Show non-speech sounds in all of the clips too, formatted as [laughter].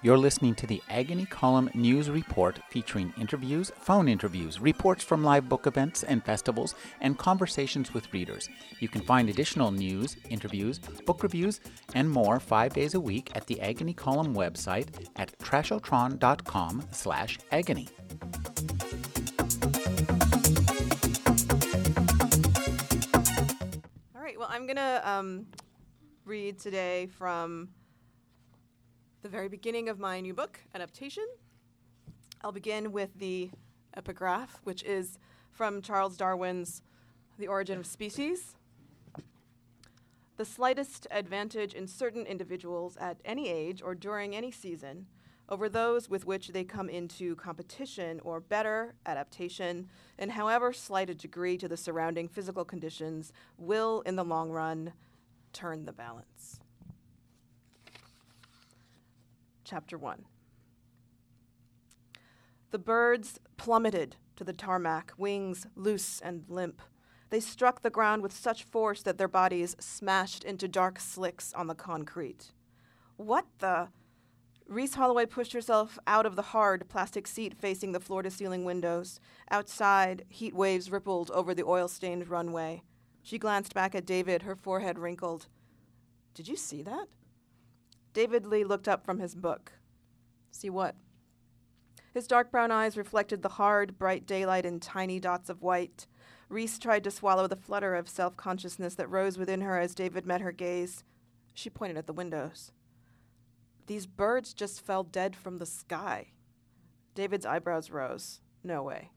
You're listening to the Agony Column News Report featuring interviews, phone interviews, reports from live book events and festivals, and conversations with readers. You can find additional news, interviews, book reviews, and more five days a week at the Agony Column website at trashotron.com slash agony. All right, well, I'm going to um, read today from the very beginning of my new book, Adaptation. I'll begin with the epigraph, which is from Charles Darwin's The Origin of Species. The slightest advantage in certain individuals at any age or during any season over those with which they come into competition or better adaptation, in however slight a degree to the surrounding physical conditions, will, in the long run, turn the balance. Chapter 1 The birds plummeted to the tarmac, wings loose and limp. They struck the ground with such force that their bodies smashed into dark slicks on the concrete. What the? Reese Holloway pushed herself out of the hard plastic seat facing the floor to ceiling windows. Outside, heat waves rippled over the oil stained runway. She glanced back at David, her forehead wrinkled. Did you see that? David Lee looked up from his book. See what? His dark brown eyes reflected the hard, bright daylight in tiny dots of white. Reese tried to swallow the flutter of self consciousness that rose within her as David met her gaze. She pointed at the windows. These birds just fell dead from the sky. David's eyebrows rose. No way.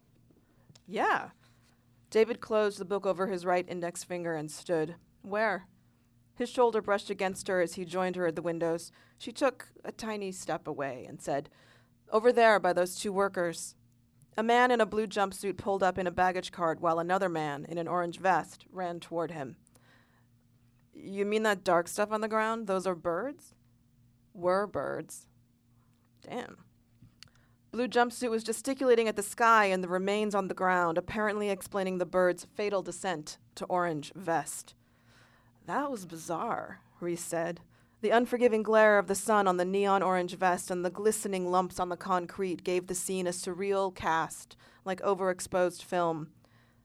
Yeah. David closed the book over his right index finger and stood. Where? His shoulder brushed against her as he joined her at the windows. She took a tiny step away and said, Over there by those two workers. A man in a blue jumpsuit pulled up in a baggage cart while another man in an orange vest ran toward him. You mean that dark stuff on the ground? Those are birds? Were birds. Damn. Blue jumpsuit was gesticulating at the sky and the remains on the ground, apparently explaining the bird's fatal descent to orange vest. That was bizarre, Reese said. The unforgiving glare of the sun on the neon orange vest and the glistening lumps on the concrete gave the scene a surreal cast, like overexposed film.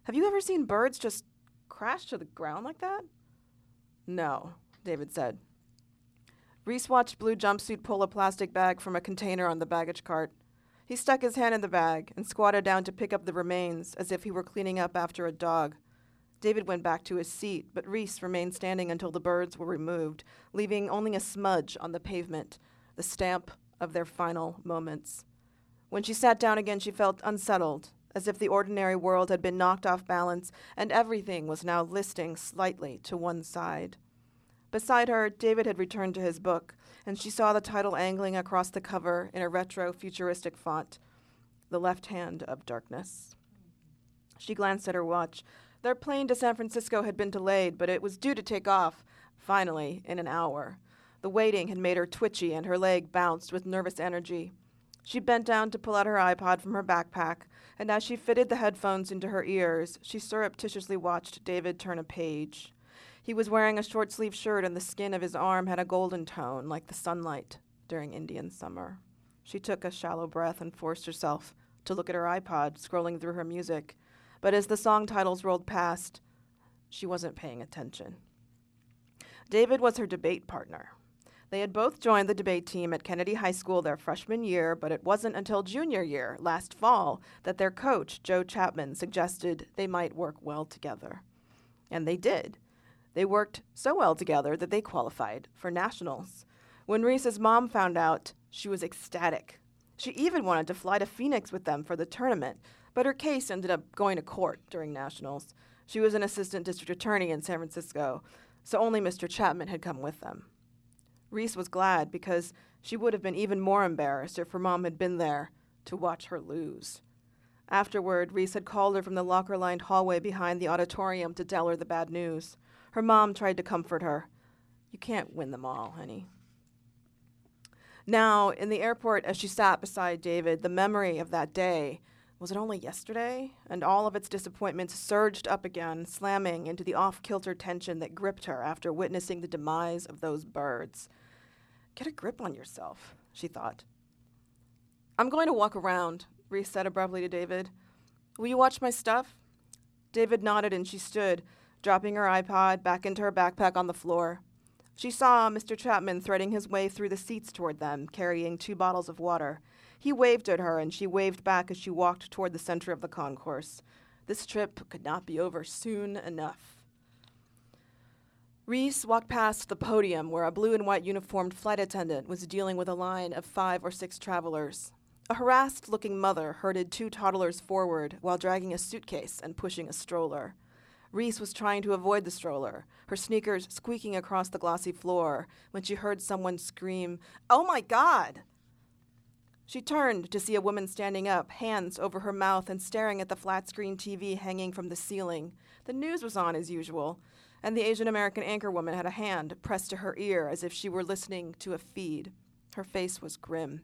Have you ever seen birds just crash to the ground like that? No, David said. Reese watched Blue Jumpsuit pull a plastic bag from a container on the baggage cart. He stuck his hand in the bag and squatted down to pick up the remains as if he were cleaning up after a dog. David went back to his seat, but Reese remained standing until the birds were removed, leaving only a smudge on the pavement, the stamp of their final moments. When she sat down again, she felt unsettled, as if the ordinary world had been knocked off balance and everything was now listing slightly to one side. Beside her, David had returned to his book, and she saw the title angling across the cover in a retro futuristic font The Left Hand of Darkness. She glanced at her watch. Their plane to San Francisco had been delayed, but it was due to take off, finally, in an hour. The waiting had made her twitchy, and her leg bounced with nervous energy. She bent down to pull out her iPod from her backpack, and as she fitted the headphones into her ears, she surreptitiously watched David turn a page. He was wearing a short sleeved shirt, and the skin of his arm had a golden tone, like the sunlight during Indian summer. She took a shallow breath and forced herself to look at her iPod, scrolling through her music. But as the song titles rolled past, she wasn't paying attention. David was her debate partner. They had both joined the debate team at Kennedy High School their freshman year, but it wasn't until junior year, last fall, that their coach, Joe Chapman, suggested they might work well together. And they did. They worked so well together that they qualified for nationals. When Reese's mom found out, she was ecstatic. She even wanted to fly to Phoenix with them for the tournament, but her case ended up going to court during nationals. She was an assistant district attorney in San Francisco, so only Mr. Chapman had come with them. Reese was glad because she would have been even more embarrassed if her mom had been there to watch her lose. Afterward, Reese had called her from the locker lined hallway behind the auditorium to tell her the bad news. Her mom tried to comfort her. You can't win them all, honey. Now, in the airport, as she sat beside David, the memory of that day was it only yesterday? And all of its disappointments surged up again, slamming into the off kilter tension that gripped her after witnessing the demise of those birds. Get a grip on yourself, she thought. I'm going to walk around, Reese said abruptly to David. Will you watch my stuff? David nodded and she stood, dropping her iPod back into her backpack on the floor. She saw Mr. Chapman threading his way through the seats toward them, carrying two bottles of water. He waved at her, and she waved back as she walked toward the center of the concourse. This trip could not be over soon enough. Reese walked past the podium where a blue and white uniformed flight attendant was dealing with a line of five or six travelers. A harassed looking mother herded two toddlers forward while dragging a suitcase and pushing a stroller. Reese was trying to avoid the stroller, her sneakers squeaking across the glossy floor, when she heard someone scream, Oh my God! She turned to see a woman standing up, hands over her mouth and staring at the flat screen TV hanging from the ceiling. The news was on as usual, and the Asian American anchorwoman had a hand pressed to her ear as if she were listening to a feed. Her face was grim.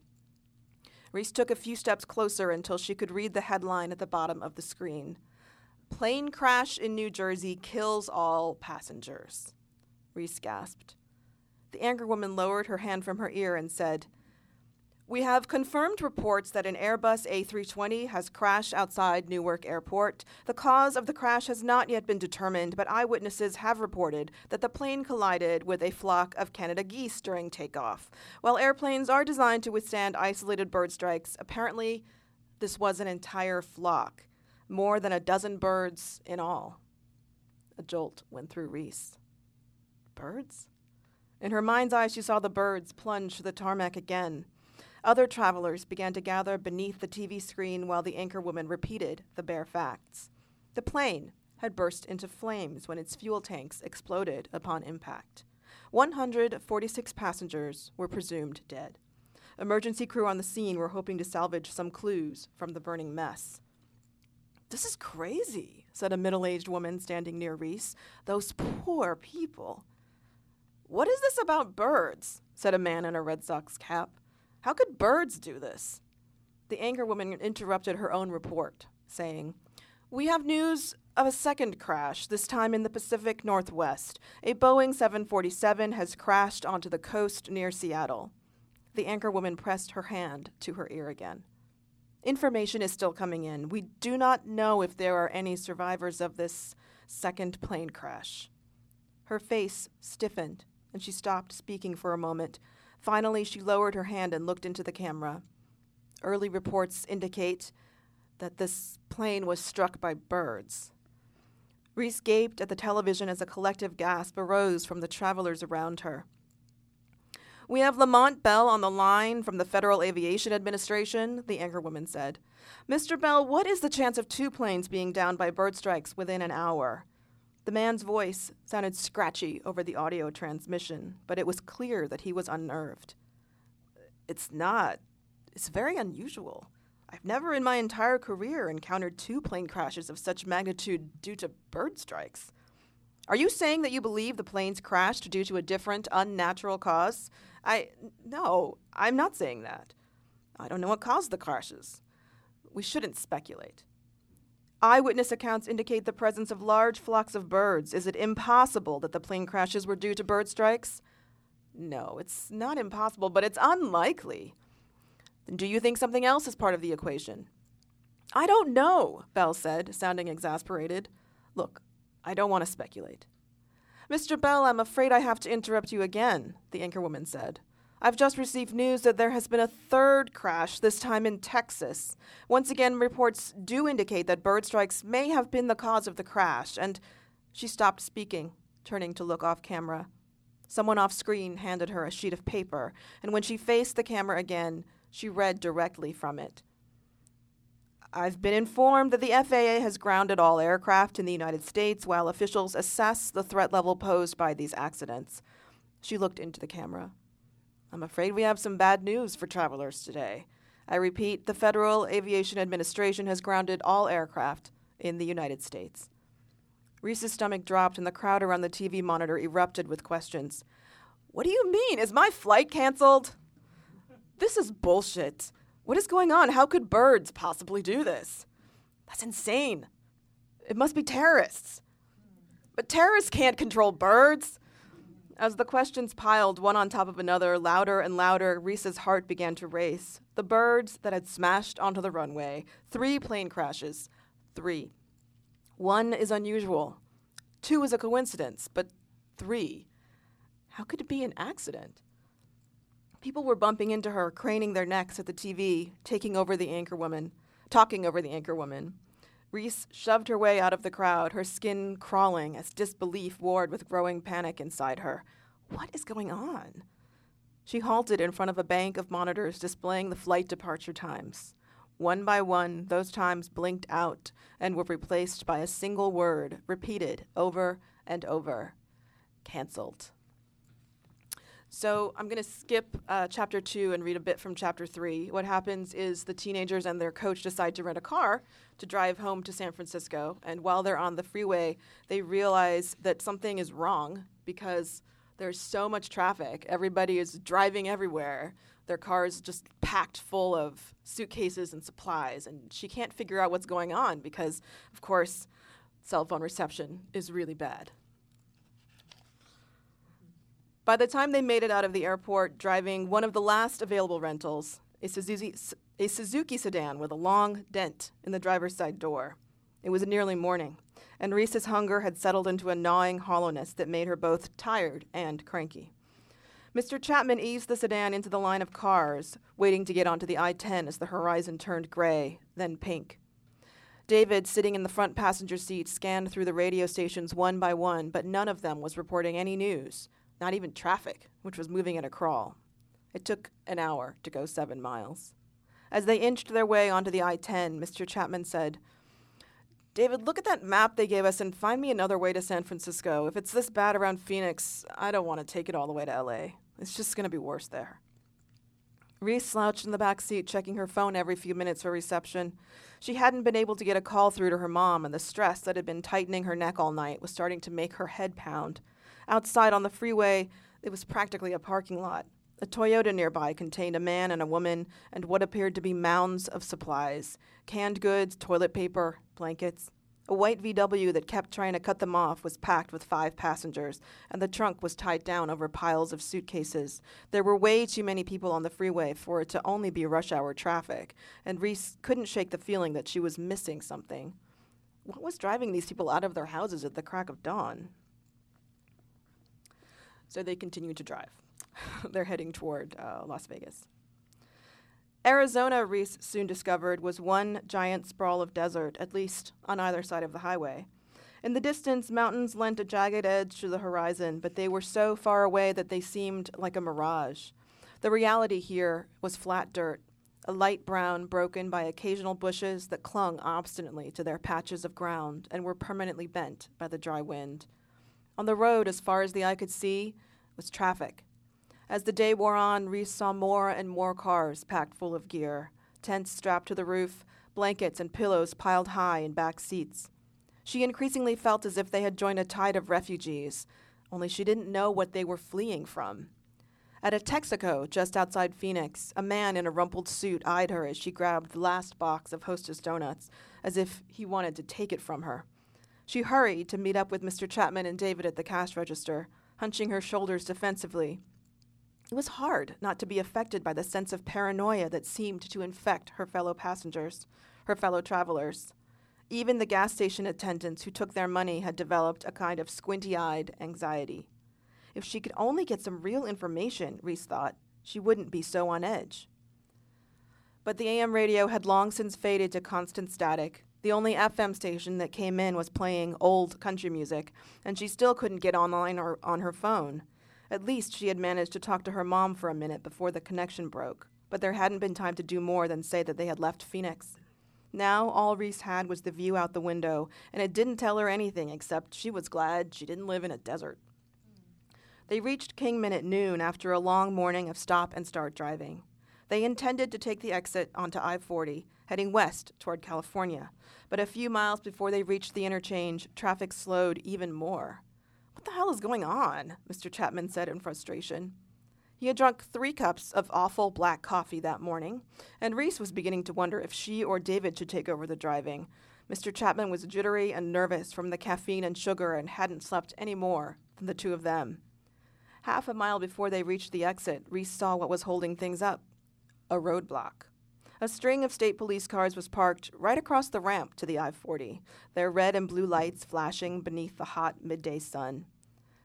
Reese took a few steps closer until she could read the headline at the bottom of the screen. Plane crash in New Jersey kills all passengers. Reese gasped. The angry woman lowered her hand from her ear and said, We have confirmed reports that an Airbus A320 has crashed outside Newark Airport. The cause of the crash has not yet been determined, but eyewitnesses have reported that the plane collided with a flock of Canada geese during takeoff. While airplanes are designed to withstand isolated bird strikes, apparently this was an entire flock more than a dozen birds in all. A jolt went through Reese. Birds? In her mind's eye, she saw the birds plunge to the tarmac again. Other travelers began to gather beneath the TV screen while the anchorwoman repeated the bare facts. The plane had burst into flames when its fuel tanks exploded upon impact. 146 passengers were presumed dead. Emergency crew on the scene were hoping to salvage some clues from the burning mess. This is crazy, said a middle aged woman standing near Reese. Those poor people. What is this about birds? said a man in a Red Sox cap. How could birds do this? The anchorwoman interrupted her own report, saying, We have news of a second crash, this time in the Pacific Northwest. A Boeing 747 has crashed onto the coast near Seattle. The anchor woman pressed her hand to her ear again. Information is still coming in. We do not know if there are any survivors of this second plane crash. Her face stiffened, and she stopped speaking for a moment. Finally, she lowered her hand and looked into the camera. Early reports indicate that this plane was struck by birds. Reese gaped at the television as a collective gasp arose from the travelers around her. We have Lamont Bell on the line from the Federal Aviation Administration, the anchorwoman said. Mr. Bell, what is the chance of two planes being downed by bird strikes within an hour? The man's voice sounded scratchy over the audio transmission, but it was clear that he was unnerved. It's not. It's very unusual. I've never in my entire career encountered two plane crashes of such magnitude due to bird strikes. Are you saying that you believe the planes crashed due to a different, unnatural cause? I. No, I'm not saying that. I don't know what caused the crashes. We shouldn't speculate. Eyewitness accounts indicate the presence of large flocks of birds. Is it impossible that the plane crashes were due to bird strikes? No, it's not impossible, but it's unlikely. Then do you think something else is part of the equation? I don't know, Bell said, sounding exasperated. Look, I don't want to speculate. Mr. Bell, I'm afraid I have to interrupt you again, the anchorwoman said. I've just received news that there has been a third crash, this time in Texas. Once again, reports do indicate that bird strikes may have been the cause of the crash, and she stopped speaking, turning to look off camera. Someone off screen handed her a sheet of paper, and when she faced the camera again, she read directly from it. I've been informed that the FAA has grounded all aircraft in the United States while officials assess the threat level posed by these accidents. She looked into the camera. I'm afraid we have some bad news for travelers today. I repeat, the Federal Aviation Administration has grounded all aircraft in the United States. Reese's stomach dropped and the crowd around the TV monitor erupted with questions. What do you mean? Is my flight canceled? This is bullshit. What is going on? How could birds possibly do this? That's insane. It must be terrorists. But terrorists can't control birds. As the questions piled one on top of another, louder and louder, Reese's heart began to race. The birds that had smashed onto the runway, three plane crashes, three. One is unusual, two is a coincidence, but three. How could it be an accident? People were bumping into her, craning their necks at the TV, taking over the anchor woman, talking over the anchor woman. Reese shoved her way out of the crowd, her skin crawling as disbelief warred with growing panic inside her. What is going on? She halted in front of a bank of monitors displaying the flight departure times. One by one, those times blinked out and were replaced by a single word, repeated over and over canceled. So I'm going to skip uh, chapter two and read a bit from chapter three. What happens is the teenagers and their coach decide to rent a car to drive home to San Francisco. And while they're on the freeway, they realize that something is wrong because there's so much traffic. Everybody is driving everywhere. Their car's just packed full of suitcases and supplies. And she can't figure out what's going on because, of course, cell phone reception is really bad. By the time they made it out of the airport, driving one of the last available rentals, a Suzuki, a Suzuki sedan with a long dent in the driver's side door. It was nearly morning, and Reese's hunger had settled into a gnawing hollowness that made her both tired and cranky. Mr. Chapman eased the sedan into the line of cars, waiting to get onto the I 10 as the horizon turned gray, then pink. David, sitting in the front passenger seat, scanned through the radio stations one by one, but none of them was reporting any news, not even traffic, which was moving at a crawl. It took an hour to go seven miles. As they inched their way onto the I 10, Mr. Chapman said, David, look at that map they gave us and find me another way to San Francisco. If it's this bad around Phoenix, I don't want to take it all the way to LA. It's just going to be worse there. Reese slouched in the back seat, checking her phone every few minutes for reception. She hadn't been able to get a call through to her mom, and the stress that had been tightening her neck all night was starting to make her head pound. Outside on the freeway, it was practically a parking lot. A Toyota nearby contained a man and a woman and what appeared to be mounds of supplies canned goods, toilet paper, blankets. A white VW that kept trying to cut them off was packed with five passengers, and the trunk was tied down over piles of suitcases. There were way too many people on the freeway for it to only be rush hour traffic, and Reese couldn't shake the feeling that she was missing something. What was driving these people out of their houses at the crack of dawn? So they continued to drive. [laughs] They're heading toward uh, Las Vegas. Arizona, Reese soon discovered, was one giant sprawl of desert, at least on either side of the highway. In the distance, mountains lent a jagged edge to the horizon, but they were so far away that they seemed like a mirage. The reality here was flat dirt, a light brown broken by occasional bushes that clung obstinately to their patches of ground and were permanently bent by the dry wind. On the road, as far as the eye could see, was traffic. As the day wore on, Reese saw more and more cars packed full of gear, tents strapped to the roof, blankets and pillows piled high in back seats. She increasingly felt as if they had joined a tide of refugees, only she didn't know what they were fleeing from. At a Texaco just outside Phoenix, a man in a rumpled suit eyed her as she grabbed the last box of Hostess donuts, as if he wanted to take it from her. She hurried to meet up with Mr. Chapman and David at the cash register, hunching her shoulders defensively. It was hard not to be affected by the sense of paranoia that seemed to infect her fellow passengers, her fellow travelers. Even the gas station attendants who took their money had developed a kind of squinty eyed anxiety. If she could only get some real information, Reese thought, she wouldn't be so on edge. But the AM radio had long since faded to constant static, the only FM station that came in was playing old country music, and she still couldn't get online or on her phone. At least she had managed to talk to her mom for a minute before the connection broke, but there hadn't been time to do more than say that they had left Phoenix. Now all Reese had was the view out the window, and it didn't tell her anything except she was glad she didn't live in a desert. They reached Kingman at noon after a long morning of stop and start driving. They intended to take the exit onto I 40, heading west toward California, but a few miles before they reached the interchange, traffic slowed even more. What the hell is going on? Mr. Chapman said in frustration. He had drunk three cups of awful black coffee that morning, and Reese was beginning to wonder if she or David should take over the driving. Mr. Chapman was jittery and nervous from the caffeine and sugar and hadn't slept any more than the two of them. Half a mile before they reached the exit, Reese saw what was holding things up a roadblock. A string of state police cars was parked right across the ramp to the I 40, their red and blue lights flashing beneath the hot midday sun.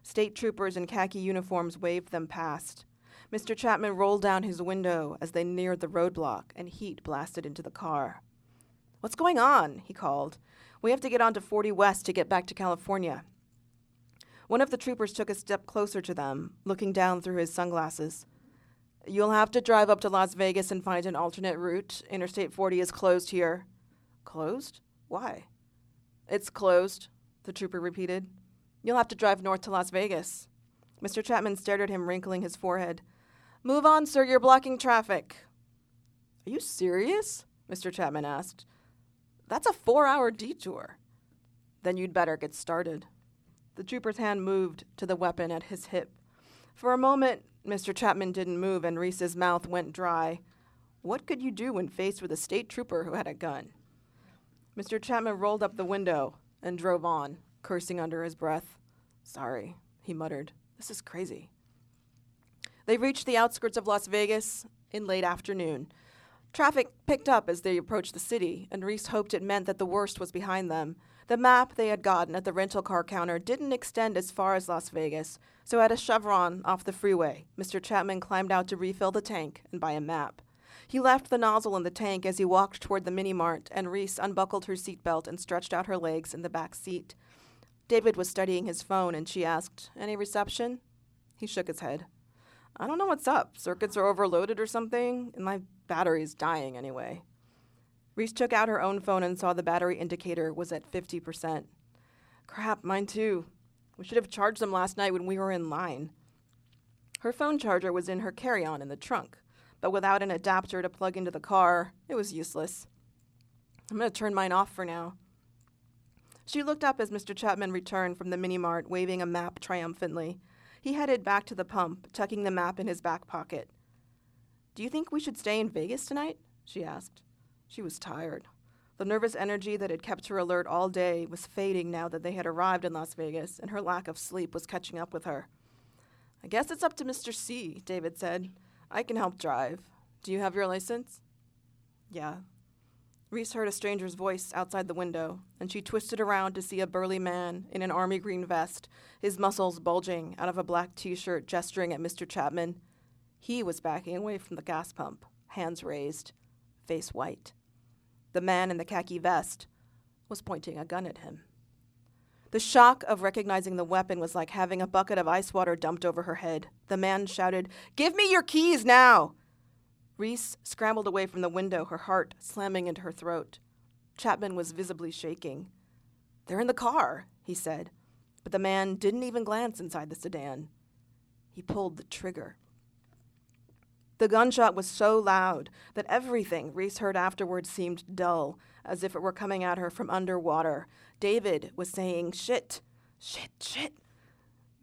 State troopers in khaki uniforms waved them past. Mr. Chapman rolled down his window as they neared the roadblock, and heat blasted into the car. What's going on? he called. We have to get on to 40 West to get back to California. One of the troopers took a step closer to them, looking down through his sunglasses. You'll have to drive up to Las Vegas and find an alternate route. Interstate 40 is closed here. Closed? Why? It's closed, the trooper repeated. You'll have to drive north to Las Vegas. Mr. Chapman stared at him, wrinkling his forehead. Move on, sir, you're blocking traffic. Are you serious? Mr. Chapman asked. That's a four hour detour. Then you'd better get started. The trooper's hand moved to the weapon at his hip. For a moment, Mr. Chapman didn't move and Reese's mouth went dry. What could you do when faced with a state trooper who had a gun? Mr. Chapman rolled up the window and drove on, cursing under his breath. Sorry, he muttered. This is crazy. They reached the outskirts of Las Vegas in late afternoon. Traffic picked up as they approached the city, and Reese hoped it meant that the worst was behind them. The map they had gotten at the rental car counter didn't extend as far as Las Vegas, so at a chevron off the freeway, Mr. Chapman climbed out to refill the tank and buy a map. He left the nozzle in the tank as he walked toward the mini mart, and Reese unbuckled her seatbelt and stretched out her legs in the back seat. David was studying his phone, and she asked, Any reception? He shook his head. I don't know what's up. Circuits are overloaded or something, and my battery's dying anyway. Reese took out her own phone and saw the battery indicator was at 50%. Crap, mine too. We should have charged them last night when we were in line. Her phone charger was in her carry on in the trunk, but without an adapter to plug into the car, it was useless. I'm going to turn mine off for now. She looked up as Mr. Chapman returned from the mini mart, waving a map triumphantly. He headed back to the pump, tucking the map in his back pocket. Do you think we should stay in Vegas tonight? she asked. She was tired. The nervous energy that had kept her alert all day was fading now that they had arrived in Las Vegas, and her lack of sleep was catching up with her. I guess it's up to Mr. C, David said. I can help drive. Do you have your license? Yeah. Reese heard a stranger's voice outside the window, and she twisted around to see a burly man in an army green vest, his muscles bulging out of a black t shirt, gesturing at Mr. Chapman. He was backing away from the gas pump, hands raised, face white. The man in the khaki vest was pointing a gun at him. The shock of recognizing the weapon was like having a bucket of ice water dumped over her head. The man shouted, Give me your keys now! Reese scrambled away from the window, her heart slamming into her throat. Chapman was visibly shaking. They're in the car, he said, but the man didn't even glance inside the sedan. He pulled the trigger. The gunshot was so loud that everything Reese heard afterwards seemed dull, as if it were coming at her from underwater. David was saying, Shit, shit, shit.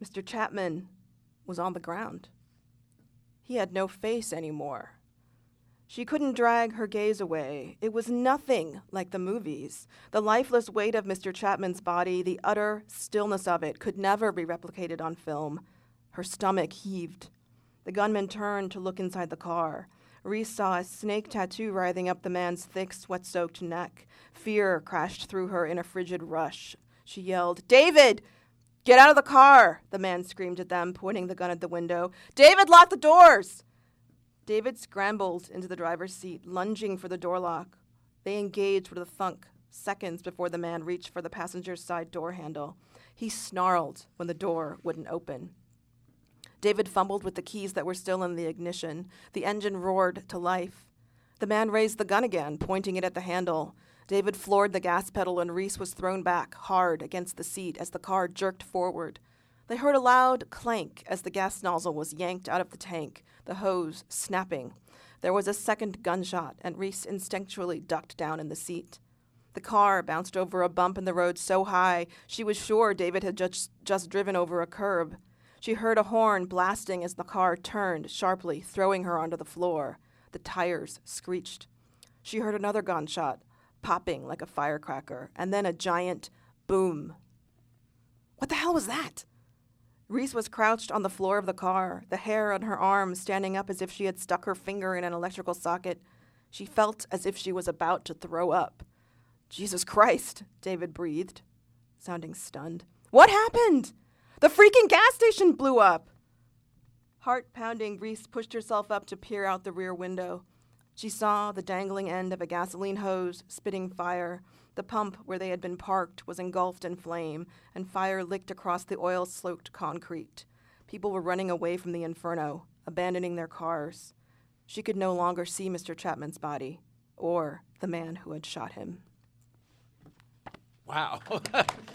Mr. Chapman was on the ground. He had no face anymore. She couldn't drag her gaze away. It was nothing like the movies. The lifeless weight of Mr. Chapman's body, the utter stillness of it, could never be replicated on film. Her stomach heaved. The gunman turned to look inside the car. Reese saw a snake tattoo writhing up the man's thick, sweat soaked neck. Fear crashed through her in a frigid rush. She yelled, David! Get out of the car! The man screamed at them, pointing the gun at the window. David, lock the doors! David scrambled into the driver's seat, lunging for the door lock. They engaged with a thunk, seconds before the man reached for the passenger's side door handle. He snarled when the door wouldn't open. David fumbled with the keys that were still in the ignition. The engine roared to life. The man raised the gun again, pointing it at the handle. David floored the gas pedal, and Reese was thrown back hard against the seat as the car jerked forward. They heard a loud clank as the gas nozzle was yanked out of the tank, the hose snapping. There was a second gunshot, and Reese instinctually ducked down in the seat. The car bounced over a bump in the road so high she was sure David had just, just driven over a curb. She heard a horn blasting as the car turned sharply, throwing her onto the floor. The tires screeched. She heard another gunshot, popping like a firecracker, and then a giant boom. What the hell was that? Reese was crouched on the floor of the car, the hair on her arm standing up as if she had stuck her finger in an electrical socket. She felt as if she was about to throw up. Jesus Christ, David breathed, sounding stunned. What happened? The freaking gas station blew up! Heart pounding, Reese pushed herself up to peer out the rear window. She saw the dangling end of a gasoline hose spitting fire. The pump where they had been parked was engulfed in flame, and fire licked across the oil soaked concrete. People were running away from the inferno, abandoning their cars. She could no longer see Mr. Chapman's body, or the man who had shot him. Wow. [laughs]